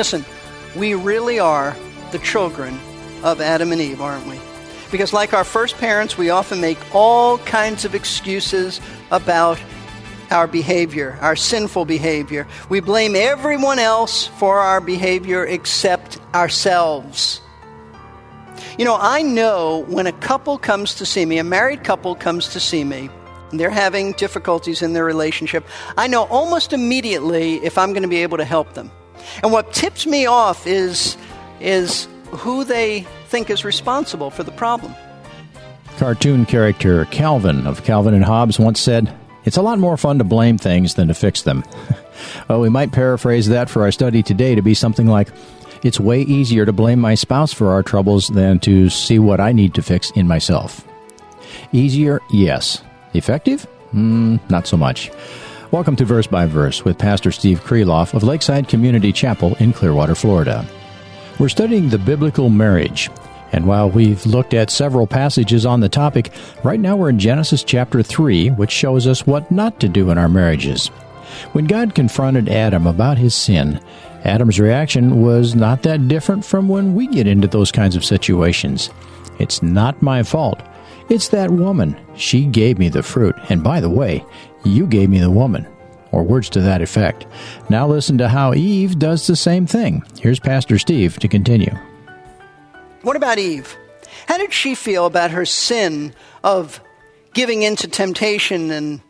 Listen, we really are the children of Adam and Eve, aren't we? Because, like our first parents, we often make all kinds of excuses about our behavior, our sinful behavior. We blame everyone else for our behavior except ourselves. You know, I know when a couple comes to see me, a married couple comes to see me, and they're having difficulties in their relationship, I know almost immediately if I'm going to be able to help them. And what tips me off is, is who they think is responsible for the problem. Cartoon character Calvin of Calvin and Hobbes once said, It's a lot more fun to blame things than to fix them. well, we might paraphrase that for our study today to be something like, It's way easier to blame my spouse for our troubles than to see what I need to fix in myself. Easier, yes. Effective? Mm, not so much. Welcome to Verse by Verse with Pastor Steve Kreloff of Lakeside Community Chapel in Clearwater, Florida. We're studying the biblical marriage, and while we've looked at several passages on the topic, right now we're in Genesis chapter 3, which shows us what not to do in our marriages. When God confronted Adam about his sin, Adam's reaction was not that different from when we get into those kinds of situations. It's not my fault. It's that woman. She gave me the fruit. And by the way, you gave me the woman. Or words to that effect. Now listen to how Eve does the same thing. Here's Pastor Steve to continue. What about Eve? How did she feel about her sin of giving in to temptation and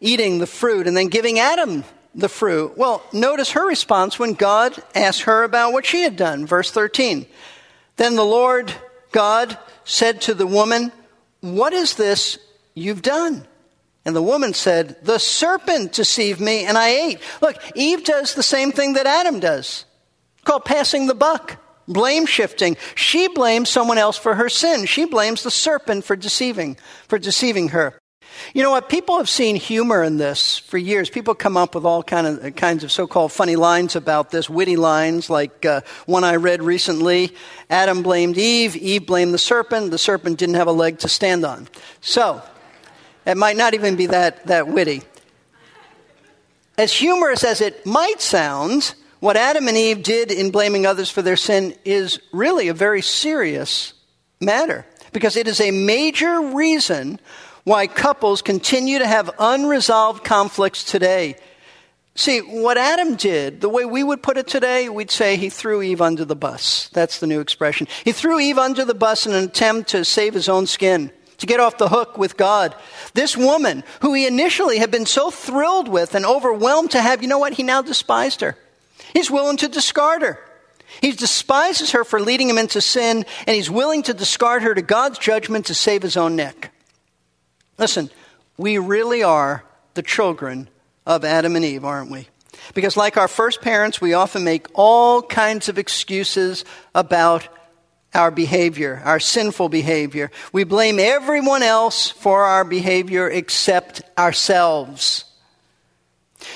eating the fruit and then giving Adam the fruit? Well, notice her response when God asked her about what she had done. Verse 13. Then the Lord God said to the woman, What is this you've done? And the woman said, The serpent deceived me and I ate. Look, Eve does the same thing that Adam does. Called passing the buck, blame shifting. She blames someone else for her sin. She blames the serpent for deceiving, for deceiving her. You know what? People have seen humor in this for years. People come up with all kind of, kinds of so-called funny lines about this, witty lines, like uh, one I read recently. Adam blamed Eve. Eve blamed the serpent. The serpent didn't have a leg to stand on. So, it might not even be that, that witty. As humorous as it might sound, what Adam and Eve did in blaming others for their sin is really a very serious matter because it is a major reason why couples continue to have unresolved conflicts today. See, what Adam did, the way we would put it today, we'd say he threw Eve under the bus. That's the new expression. He threw Eve under the bus in an attempt to save his own skin to get off the hook with God. This woman, who he initially had been so thrilled with and overwhelmed to have, you know what? He now despised her. He's willing to discard her. He despises her for leading him into sin, and he's willing to discard her to God's judgment to save his own neck. Listen, we really are the children of Adam and Eve, aren't we? Because, like our first parents, we often make all kinds of excuses about our behavior, our sinful behavior. We blame everyone else for our behavior except ourselves.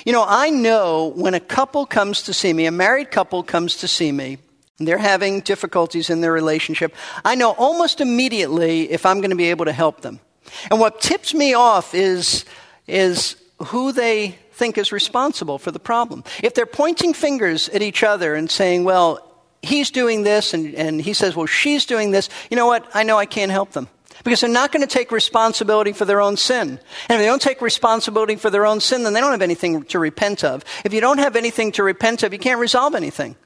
You know, I know when a couple comes to see me, a married couple comes to see me, and they're having difficulties in their relationship, I know almost immediately if I'm going to be able to help them. And what tips me off is, is who they think is responsible for the problem. If they're pointing fingers at each other and saying, well, he's doing this and, and he says, well, she's doing this, you know what? I know I can't help them. Because they're not going to take responsibility for their own sin. And if they don't take responsibility for their own sin, then they don't have anything to repent of. If you don't have anything to repent of, you can't resolve anything.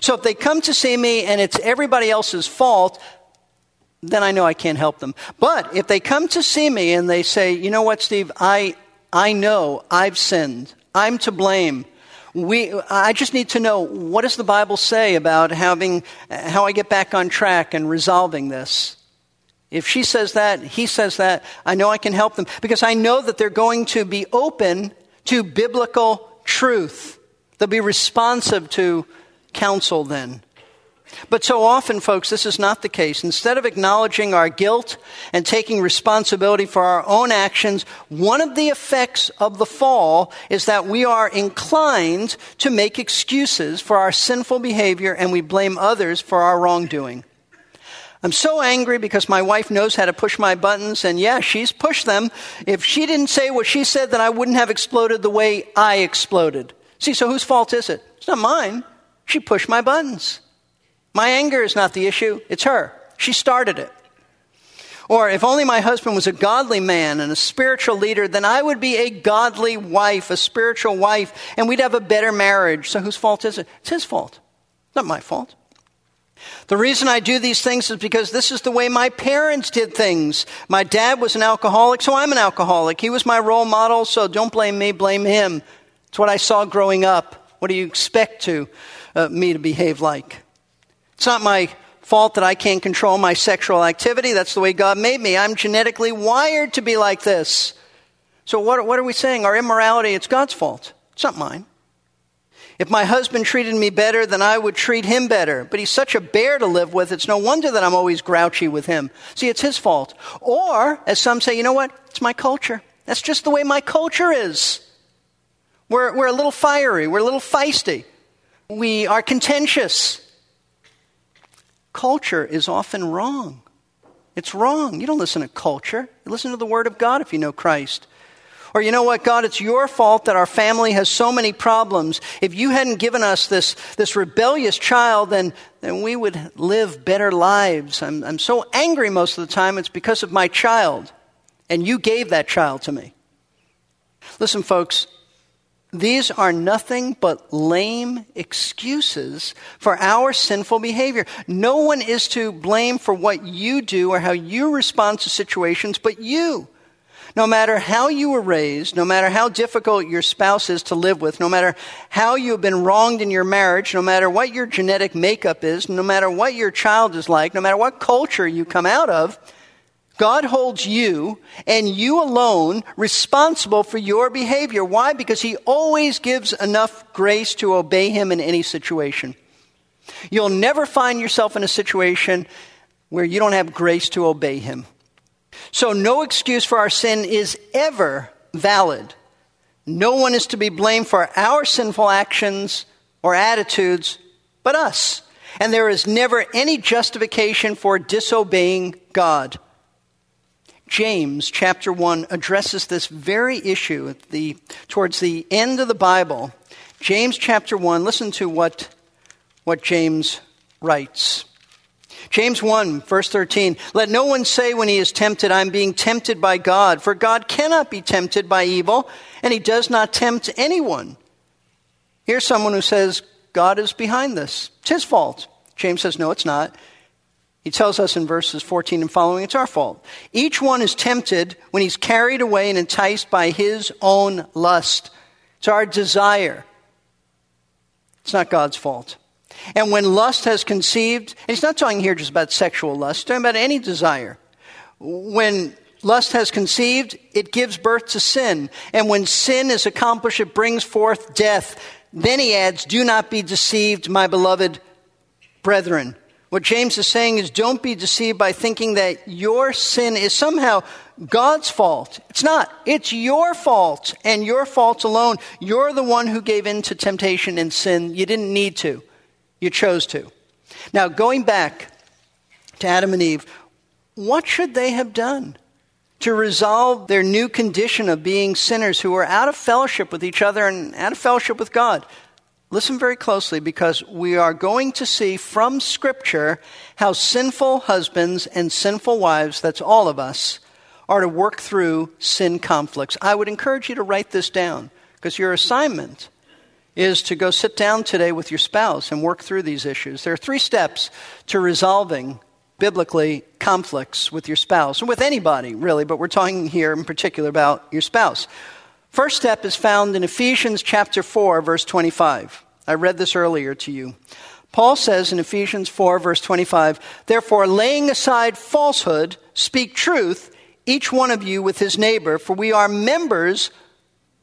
So if they come to see me and it's everybody else's fault, then I know I can't help them. But if they come to see me and they say, you know what, Steve, I, I know I've sinned. I'm to blame. We, I just need to know what does the Bible say about having, how I get back on track and resolving this. If she says that, he says that, I know I can help them because I know that they're going to be open to biblical truth. They'll be responsive to counsel then. But so often, folks, this is not the case. Instead of acknowledging our guilt and taking responsibility for our own actions, one of the effects of the fall is that we are inclined to make excuses for our sinful behavior and we blame others for our wrongdoing. I'm so angry because my wife knows how to push my buttons, and yeah, she's pushed them. If she didn't say what she said, then I wouldn't have exploded the way I exploded. See, so whose fault is it? It's not mine. She pushed my buttons. My anger is not the issue, it's her. She started it. Or if only my husband was a godly man and a spiritual leader, then I would be a godly wife, a spiritual wife, and we'd have a better marriage. So whose fault is it? It's his fault, not my fault. The reason I do these things is because this is the way my parents did things. My dad was an alcoholic, so I'm an alcoholic. He was my role model, so don't blame me, blame him. It's what I saw growing up. What do you expect to uh, me to behave like? It's not my fault that I can't control my sexual activity. That's the way God made me. I'm genetically wired to be like this. So, what, what are we saying? Our immorality, it's God's fault. It's not mine. If my husband treated me better, then I would treat him better. But he's such a bear to live with, it's no wonder that I'm always grouchy with him. See, it's his fault. Or, as some say, you know what? It's my culture. That's just the way my culture is. We're, we're a little fiery, we're a little feisty, we are contentious culture is often wrong. It's wrong. You don't listen to culture. You listen to the Word of God if you know Christ. Or you know what, God, it's your fault that our family has so many problems. If you hadn't given us this, this rebellious child, then, then we would live better lives. I'm, I'm so angry most of the time, it's because of my child. And you gave that child to me. Listen, folks, these are nothing but lame excuses for our sinful behavior. No one is to blame for what you do or how you respond to situations but you. No matter how you were raised, no matter how difficult your spouse is to live with, no matter how you have been wronged in your marriage, no matter what your genetic makeup is, no matter what your child is like, no matter what culture you come out of, God holds you and you alone responsible for your behavior. Why? Because He always gives enough grace to obey Him in any situation. You'll never find yourself in a situation where you don't have grace to obey Him. So, no excuse for our sin is ever valid. No one is to be blamed for our sinful actions or attitudes but us. And there is never any justification for disobeying God. James chapter 1 addresses this very issue the, towards the end of the Bible. James chapter 1, listen to what, what James writes. James 1, verse 13. Let no one say when he is tempted, I'm being tempted by God, for God cannot be tempted by evil, and he does not tempt anyone. Here's someone who says, God is behind this. It's his fault. James says, no, it's not. He tells us in verses 14 and following, it's our fault. Each one is tempted when he's carried away and enticed by his own lust. It's our desire. It's not God's fault. And when lust has conceived, and he's not talking here just about sexual lust, he's talking about any desire. When lust has conceived, it gives birth to sin. And when sin is accomplished, it brings forth death. Then he adds, Do not be deceived, my beloved brethren. What James is saying is don't be deceived by thinking that your sin is somehow God's fault. It's not. It's your fault and your fault alone. You're the one who gave in to temptation and sin. You didn't need to. You chose to. Now, going back to Adam and Eve, what should they have done to resolve their new condition of being sinners who were out of fellowship with each other and out of fellowship with God? Listen very closely because we are going to see from Scripture how sinful husbands and sinful wives, that's all of us, are to work through sin conflicts. I would encourage you to write this down because your assignment is to go sit down today with your spouse and work through these issues. There are three steps to resolving biblically conflicts with your spouse and with anybody, really, but we're talking here in particular about your spouse. First step is found in Ephesians chapter 4, verse 25. I read this earlier to you. Paul says in Ephesians 4, verse 25, Therefore, laying aside falsehood, speak truth, each one of you with his neighbor, for we are members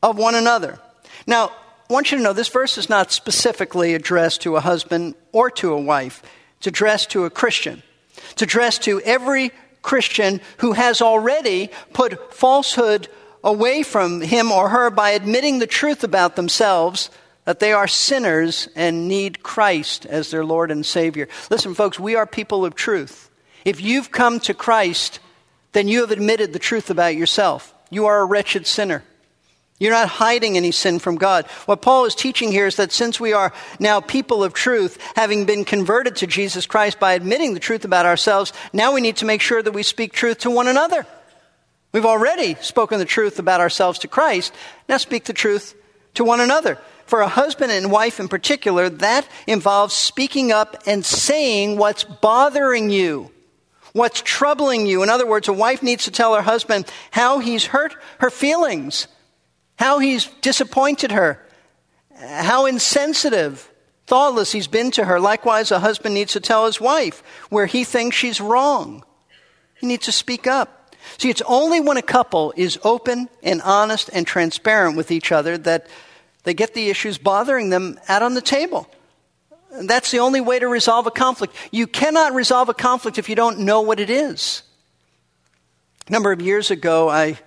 of one another. Now, I want you to know this verse is not specifically addressed to a husband or to a wife. It's addressed to a Christian. It's addressed to every Christian who has already put falsehood away from him or her by admitting the truth about themselves that they are sinners and need Christ as their Lord and Savior. Listen, folks, we are people of truth. If you've come to Christ, then you have admitted the truth about yourself. You are a wretched sinner. You're not hiding any sin from God. What Paul is teaching here is that since we are now people of truth, having been converted to Jesus Christ by admitting the truth about ourselves, now we need to make sure that we speak truth to one another. We've already spoken the truth about ourselves to Christ. Now speak the truth to one another. For a husband and wife in particular, that involves speaking up and saying what's bothering you, what's troubling you. In other words, a wife needs to tell her husband how he's hurt her feelings, how he's disappointed her, how insensitive, thoughtless he's been to her. Likewise, a husband needs to tell his wife where he thinks she's wrong. He needs to speak up. See, it's only when a couple is open and honest and transparent with each other that they get the issues bothering them out on the table. And that's the only way to resolve a conflict. You cannot resolve a conflict if you don't know what it is. A number of years ago, I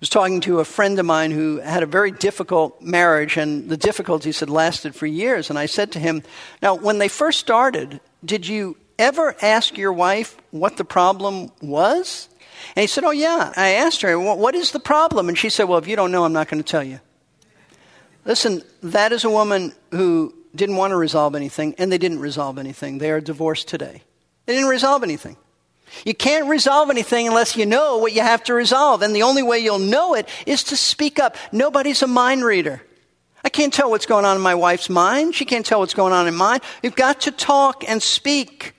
was talking to a friend of mine who had a very difficult marriage, and the difficulties had lasted for years. And I said to him, Now, when they first started, did you ever ask your wife what the problem was? And he said, Oh, yeah. I asked her, What is the problem? And she said, Well, if you don't know, I'm not going to tell you. Listen, that is a woman who didn't want to resolve anything, and they didn't resolve anything. They are divorced today. They didn't resolve anything. You can't resolve anything unless you know what you have to resolve. And the only way you'll know it is to speak up. Nobody's a mind reader. I can't tell what's going on in my wife's mind. She can't tell what's going on in mine. You've got to talk and speak.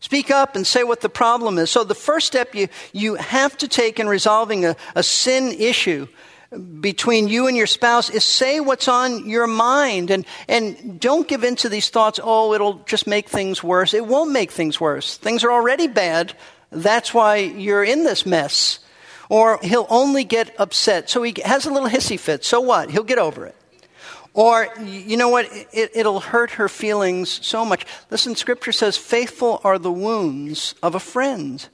Speak up and say what the problem is. So, the first step you, you have to take in resolving a, a sin issue between you and your spouse is say what's on your mind and, and don't give in to these thoughts, oh, it'll just make things worse. It won't make things worse. Things are already bad. That's why you're in this mess. Or he'll only get upset. So he has a little hissy fit. So what? He'll get over it. Or, you know what? It, will hurt her feelings so much. Listen, Scripture says, faithful are the wounds of a friend.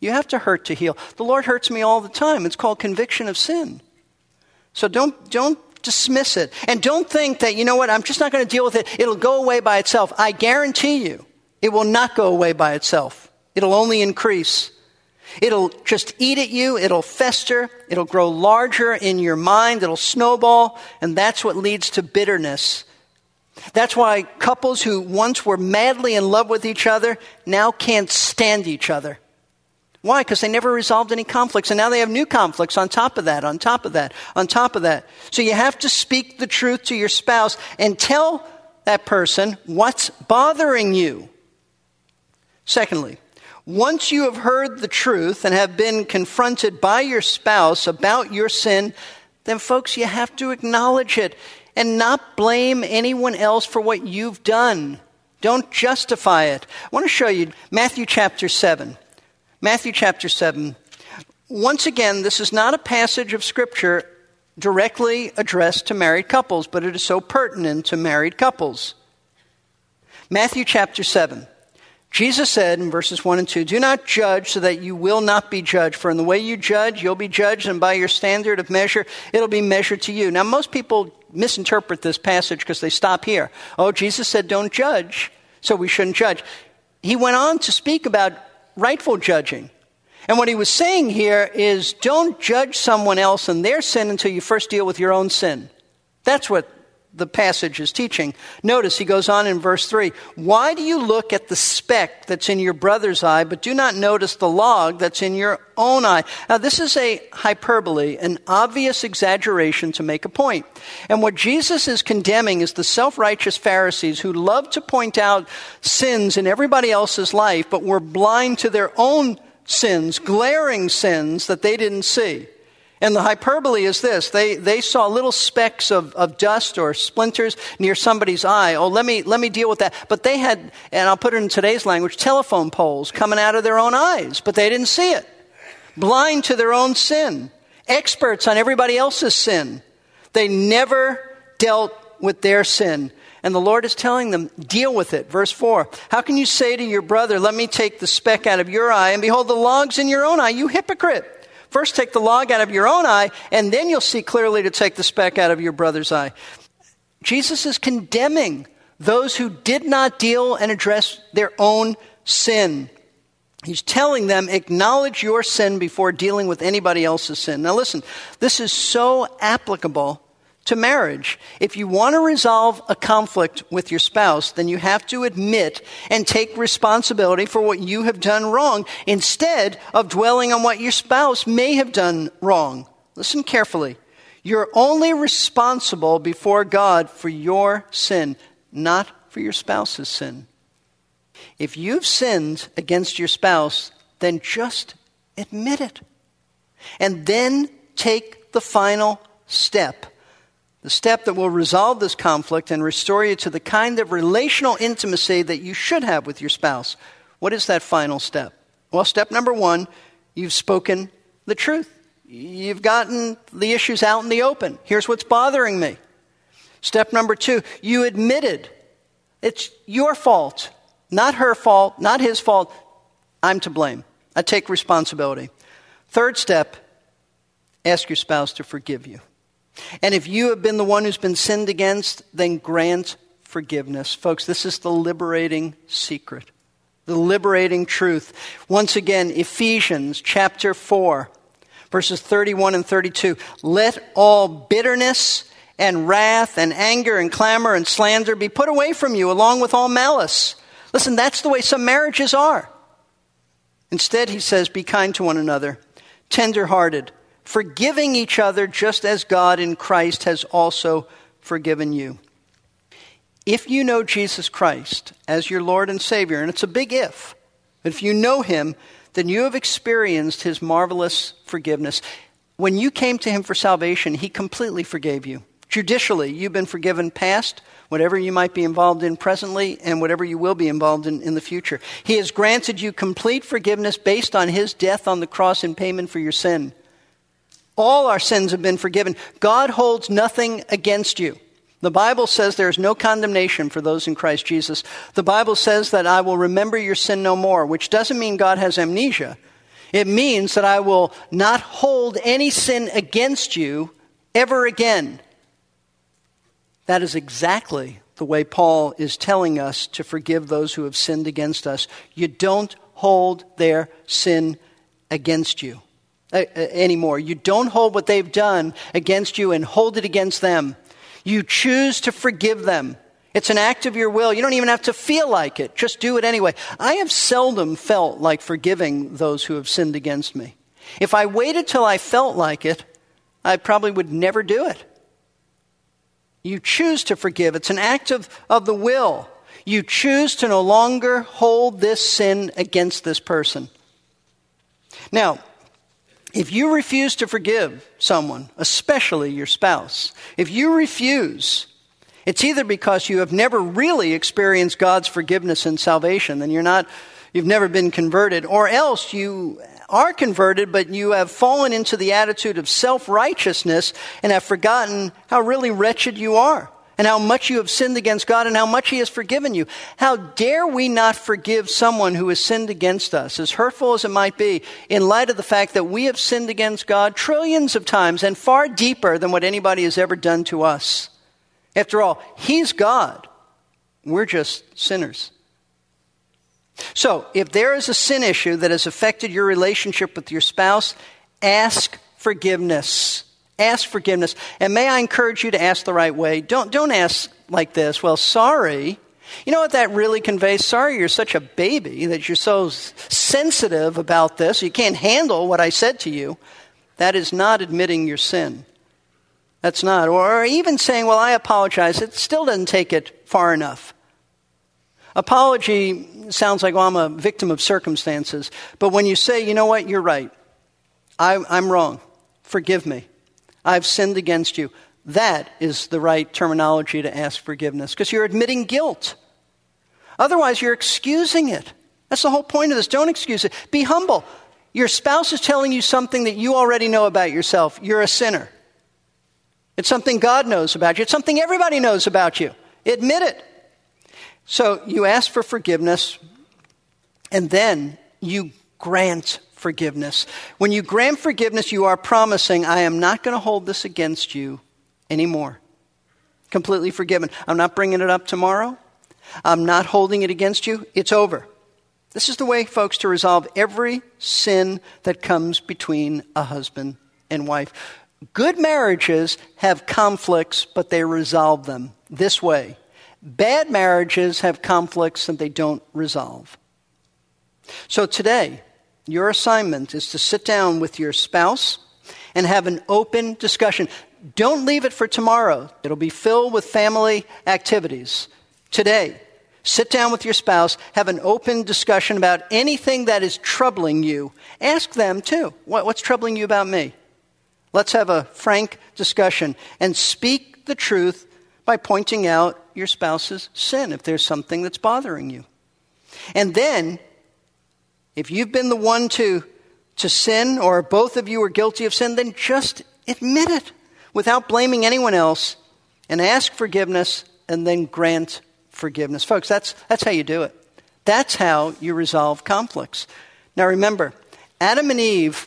You have to hurt to heal. The Lord hurts me all the time. It's called conviction of sin. So don't, don't dismiss it. And don't think that, you know what, I'm just not going to deal with it. It'll go away by itself. I guarantee you, it will not go away by itself. It'll only increase. It'll just eat at you. It'll fester. It'll grow larger in your mind. It'll snowball. And that's what leads to bitterness. That's why couples who once were madly in love with each other now can't stand each other. Why? Because they never resolved any conflicts, and now they have new conflicts on top of that, on top of that, on top of that. So you have to speak the truth to your spouse and tell that person what's bothering you. Secondly, once you have heard the truth and have been confronted by your spouse about your sin, then, folks, you have to acknowledge it and not blame anyone else for what you've done. Don't justify it. I want to show you Matthew chapter 7. Matthew chapter 7. Once again, this is not a passage of Scripture directly addressed to married couples, but it is so pertinent to married couples. Matthew chapter 7. Jesus said in verses 1 and 2 Do not judge so that you will not be judged, for in the way you judge, you'll be judged, and by your standard of measure, it'll be measured to you. Now, most people misinterpret this passage because they stop here. Oh, Jesus said, Don't judge, so we shouldn't judge. He went on to speak about rightful judging. And what he was saying here is don't judge someone else and their sin until you first deal with your own sin. That's what the passage is teaching. Notice he goes on in verse 3 Why do you look at the speck that's in your brother's eye, but do not notice the log that's in your own eye? Now, this is a hyperbole, an obvious exaggeration to make a point. And what Jesus is condemning is the self righteous Pharisees who love to point out sins in everybody else's life, but were blind to their own sins, glaring sins that they didn't see. And the hyperbole is this they, they saw little specks of, of dust or splinters near somebody's eye. Oh, let me, let me deal with that. But they had, and I'll put it in today's language, telephone poles coming out of their own eyes, but they didn't see it. Blind to their own sin, experts on everybody else's sin. They never dealt with their sin. And the Lord is telling them, deal with it. Verse 4 How can you say to your brother, Let me take the speck out of your eye, and behold, the log's in your own eye, you hypocrite? First, take the log out of your own eye, and then you'll see clearly to take the speck out of your brother's eye. Jesus is condemning those who did not deal and address their own sin. He's telling them, acknowledge your sin before dealing with anybody else's sin. Now, listen, this is so applicable to marriage. If you want to resolve a conflict with your spouse, then you have to admit and take responsibility for what you have done wrong instead of dwelling on what your spouse may have done wrong. Listen carefully. You're only responsible before God for your sin, not for your spouse's sin. If you've sinned against your spouse, then just admit it. And then take the final step the step that will resolve this conflict and restore you to the kind of relational intimacy that you should have with your spouse. What is that final step? Well, step number one, you've spoken the truth. You've gotten the issues out in the open. Here's what's bothering me. Step number two, you admitted it's your fault, not her fault, not his fault. I'm to blame. I take responsibility. Third step, ask your spouse to forgive you. And if you have been the one who's been sinned against, then grant forgiveness. Folks, this is the liberating secret, the liberating truth. Once again, Ephesians chapter 4, verses 31 and 32. Let all bitterness and wrath and anger and clamor and slander be put away from you, along with all malice. Listen, that's the way some marriages are. Instead, he says, be kind to one another, tender hearted forgiving each other just as God in Christ has also forgiven you. If you know Jesus Christ as your Lord and Savior, and it's a big if, but if you know Him, then you have experienced His marvelous forgiveness. When you came to Him for salvation, He completely forgave you. Judicially, you've been forgiven past, whatever you might be involved in presently, and whatever you will be involved in in the future. He has granted you complete forgiveness based on His death on the cross in payment for your sin. All our sins have been forgiven. God holds nothing against you. The Bible says there is no condemnation for those in Christ Jesus. The Bible says that I will remember your sin no more, which doesn't mean God has amnesia. It means that I will not hold any sin against you ever again. That is exactly the way Paul is telling us to forgive those who have sinned against us. You don't hold their sin against you. Uh, uh, anymore. You don't hold what they've done against you and hold it against them. You choose to forgive them. It's an act of your will. You don't even have to feel like it. Just do it anyway. I have seldom felt like forgiving those who have sinned against me. If I waited till I felt like it, I probably would never do it. You choose to forgive. It's an act of, of the will. You choose to no longer hold this sin against this person. Now, if you refuse to forgive someone, especially your spouse, if you refuse, it's either because you have never really experienced God's forgiveness and salvation, then you're not, you've never been converted, or else you are converted, but you have fallen into the attitude of self righteousness and have forgotten how really wretched you are and how much you have sinned against God and how much He has forgiven you. How dare we not forgive someone who has sinned against us, as hurtful as it might be, in light of the fact that we have sinned against God trillions of times and far deeper than what anybody has ever done to us? After all, He's God. We're just sinners. So, if there is a sin issue that has affected your relationship with your spouse, ask forgiveness. Ask forgiveness. And may I encourage you to ask the right way. Don't, don't ask like this, well, sorry. You know what that really conveys? Sorry you're such a baby, that you're so sensitive about this, you can't handle what I said to you. That is not admitting your sin. That's not. Or even saying, well, I apologize. It still doesn't take it far enough. Apology sounds like, well, I'm a victim of circumstances. But when you say, you know what, you're right, I, am wrong. forgive me. I've sinned against you. That is the right terminology to ask forgiveness because you're admitting guilt. Otherwise, you're excusing it. That's the whole point of this. Don't excuse it. Be humble. Your spouse is telling you something that you already know about yourself. You're a sinner. It's something God knows about you, it's something everybody knows about you. Admit it. So you ask for forgiveness, and then you grant forgiveness. When you grant forgiveness, you are promising, I am not going to hold this against you anymore. Completely forgiven. I'm not bringing it up tomorrow. I'm not holding it against you. It's over. This is the way, folks, to resolve every sin that comes between a husband and wife. Good marriages have conflicts, but they resolve them this way. Bad marriages have conflicts and they don't resolve. So today, your assignment is to sit down with your spouse and have an open discussion. Don't leave it for tomorrow. It'll be filled with family activities. Today, sit down with your spouse, have an open discussion about anything that is troubling you. Ask them too. what's troubling you about me? Let's have a frank discussion and speak the truth by pointing out your spouse's sin if there's something that's bothering you. And then, if you've been the one to, to sin or both of you are guilty of sin, then just admit it without blaming anyone else and ask forgiveness and then grant forgiveness. Folks, that's, that's how you do it. That's how you resolve conflicts. Now remember, Adam and Eve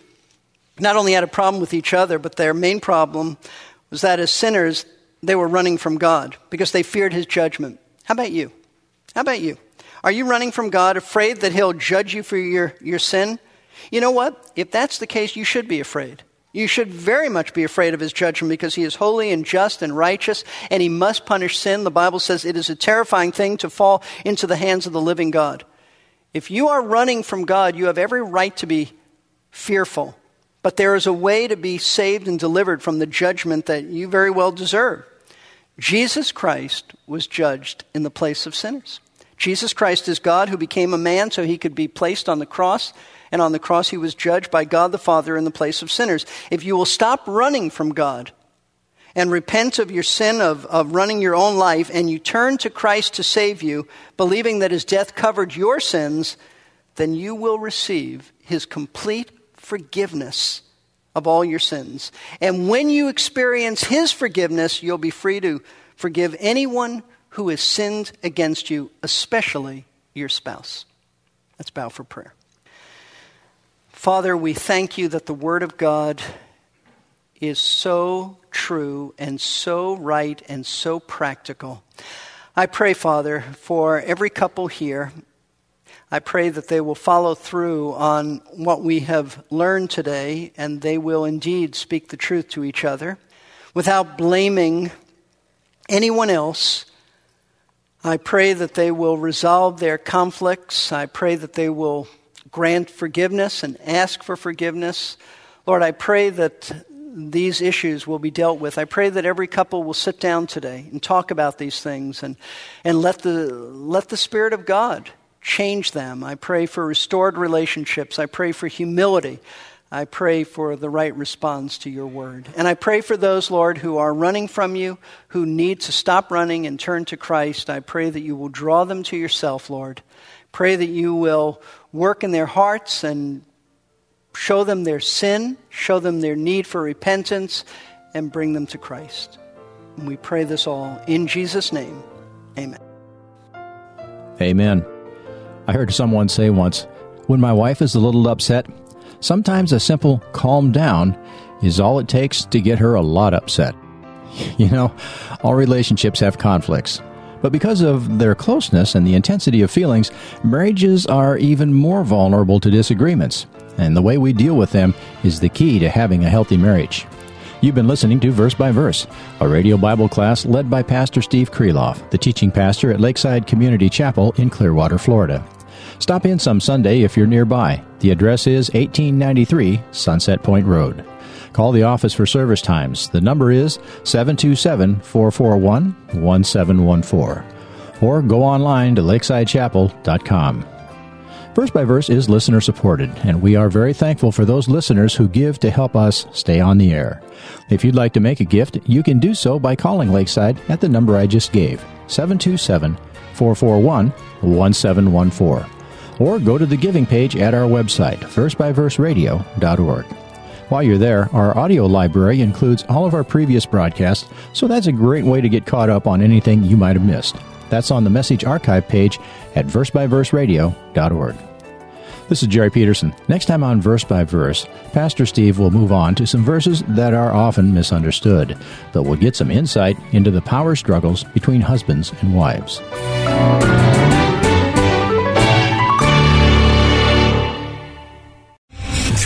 not only had a problem with each other, but their main problem was that as sinners, they were running from God because they feared his judgment. How about you? How about you? Are you running from God, afraid that he'll judge you for your, your sin? You know what? If that's the case, you should be afraid. You should very much be afraid of his judgment because he is holy and just and righteous and he must punish sin. The Bible says it is a terrifying thing to fall into the hands of the living God. If you are running from God, you have every right to be fearful. But there is a way to be saved and delivered from the judgment that you very well deserve. Jesus Christ was judged in the place of sinners. Jesus Christ is God who became a man so he could be placed on the cross, and on the cross he was judged by God the Father in the place of sinners. If you will stop running from God and repent of your sin of, of running your own life, and you turn to Christ to save you, believing that his death covered your sins, then you will receive his complete forgiveness of all your sins. And when you experience His forgiveness, you'll be free to forgive anyone who has sinned against you, especially your spouse. Let's bow for prayer. Father, we thank you that the Word of God is so true and so right and so practical. I pray, Father, for every couple here I pray that they will follow through on what we have learned today and they will indeed speak the truth to each other without blaming anyone else. I pray that they will resolve their conflicts. I pray that they will grant forgiveness and ask for forgiveness. Lord, I pray that these issues will be dealt with. I pray that every couple will sit down today and talk about these things and, and let, the, let the Spirit of God change them. I pray for restored relationships. I pray for humility. I pray for the right response to your word. And I pray for those, Lord, who are running from you, who need to stop running and turn to Christ. I pray that you will draw them to yourself, Lord. Pray that you will work in their hearts and show them their sin, show them their need for repentance, and bring them to Christ. And we pray this all in Jesus' name. Amen. Amen. I heard someone say once, when my wife is a little upset, sometimes a simple calm down is all it takes to get her a lot upset. You know, all relationships have conflicts. But because of their closeness and the intensity of feelings, marriages are even more vulnerable to disagreements. And the way we deal with them is the key to having a healthy marriage. You've been listening to Verse by Verse, a radio Bible class led by Pastor Steve Kreloff, the teaching pastor at Lakeside Community Chapel in Clearwater, Florida. Stop in some Sunday if you're nearby. The address is 1893 Sunset Point Road. Call the office for service times. The number is 727 441 1714. Or go online to lakesidechapel.com. Verse by Verse is listener supported, and we are very thankful for those listeners who give to help us stay on the air. If you'd like to make a gift, you can do so by calling Lakeside at the number I just gave, 727 441 1714. Or go to the giving page at our website, versebyverseradio.org. While you're there, our audio library includes all of our previous broadcasts, so that's a great way to get caught up on anything you might have missed. That's on the message archive page at versebyverseradio.org. This is Jerry Peterson. Next time on Verse by Verse, Pastor Steve will move on to some verses that are often misunderstood, but will get some insight into the power struggles between husbands and wives.